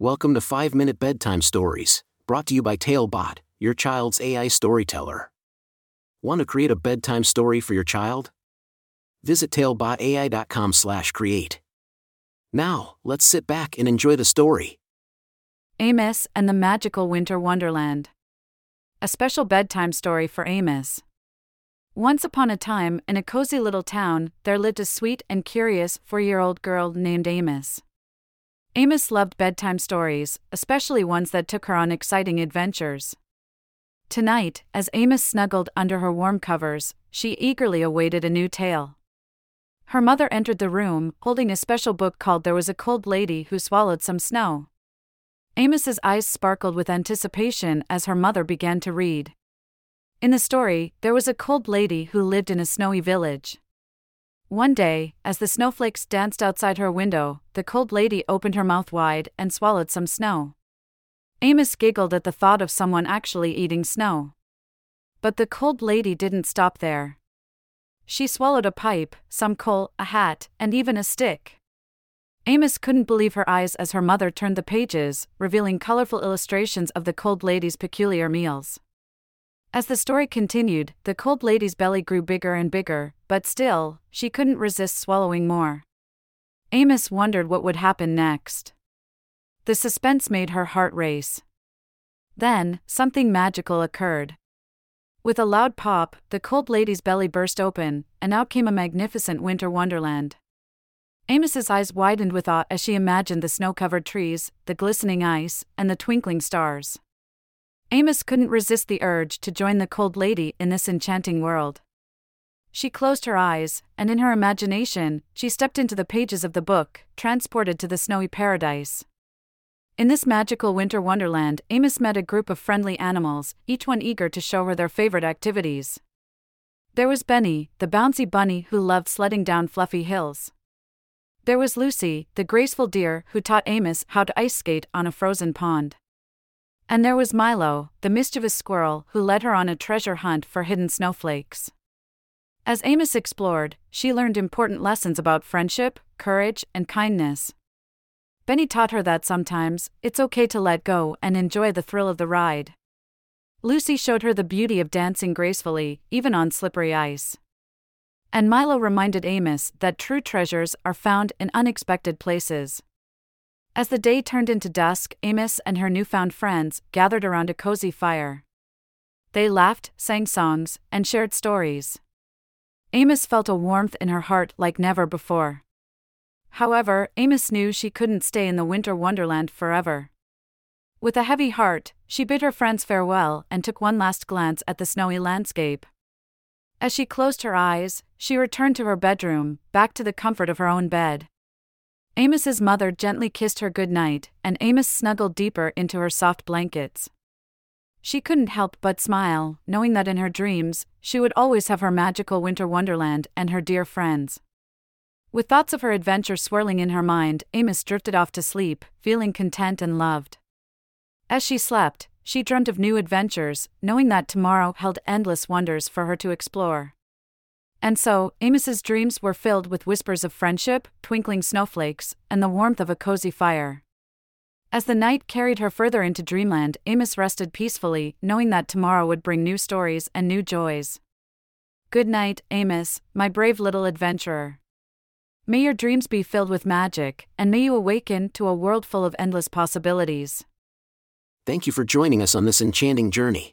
Welcome to 5 Minute Bedtime Stories, brought to you by Talebot, your child's AI storyteller. Want to create a bedtime story for your child? Visit talebotai.com/create. Now, let's sit back and enjoy the story. Amos and the Magical Winter Wonderland. A special bedtime story for Amos. Once upon a time, in a cozy little town, there lived a sweet and curious four year old girl named Amos. Amos loved bedtime stories, especially ones that took her on exciting adventures. Tonight, as Amos snuggled under her warm covers, she eagerly awaited a new tale. Her mother entered the room, holding a special book called There Was a Cold Lady Who Swallowed Some Snow. Amos's eyes sparkled with anticipation as her mother began to read. In the story, there was a cold lady who lived in a snowy village. One day, as the snowflakes danced outside her window, the cold lady opened her mouth wide and swallowed some snow. Amos giggled at the thought of someone actually eating snow. But the cold lady didn't stop there. She swallowed a pipe, some coal, a hat, and even a stick. Amos couldn't believe her eyes as her mother turned the pages, revealing colorful illustrations of the cold lady's peculiar meals. As the story continued, the cold lady's belly grew bigger and bigger, but still, she couldn't resist swallowing more. Amos wondered what would happen next. The suspense made her heart race. Then, something magical occurred. With a loud pop, the cold lady's belly burst open, and out came a magnificent winter wonderland. Amos's eyes widened with awe as she imagined the snow covered trees, the glistening ice, and the twinkling stars. Amos couldn't resist the urge to join the cold lady in this enchanting world. She closed her eyes, and in her imagination, she stepped into the pages of the book, transported to the snowy paradise. In this magical winter wonderland, Amos met a group of friendly animals, each one eager to show her their favorite activities. There was Benny, the bouncy bunny who loved sledding down fluffy hills. There was Lucy, the graceful deer who taught Amos how to ice skate on a frozen pond. And there was Milo, the mischievous squirrel who led her on a treasure hunt for hidden snowflakes. As Amos explored, she learned important lessons about friendship, courage, and kindness. Benny taught her that sometimes, it's okay to let go and enjoy the thrill of the ride. Lucy showed her the beauty of dancing gracefully, even on slippery ice. And Milo reminded Amos that true treasures are found in unexpected places. As the day turned into dusk, Amos and her newfound friends gathered around a cozy fire. They laughed, sang songs, and shared stories. Amos felt a warmth in her heart like never before. However, Amos knew she couldn't stay in the winter wonderland forever. With a heavy heart, she bid her friends farewell and took one last glance at the snowy landscape. As she closed her eyes, she returned to her bedroom, back to the comfort of her own bed. Amos's mother gently kissed her good night, and Amos snuggled deeper into her soft blankets. She couldn't help but smile, knowing that in her dreams, she would always have her magical winter wonderland and her dear friends. With thoughts of her adventure swirling in her mind, Amos drifted off to sleep, feeling content and loved. As she slept, she dreamt of new adventures, knowing that tomorrow held endless wonders for her to explore. And so, Amos's dreams were filled with whispers of friendship, twinkling snowflakes, and the warmth of a cozy fire. As the night carried her further into dreamland, Amos rested peacefully, knowing that tomorrow would bring new stories and new joys. Good night, Amos, my brave little adventurer. May your dreams be filled with magic, and may you awaken to a world full of endless possibilities. Thank you for joining us on this enchanting journey.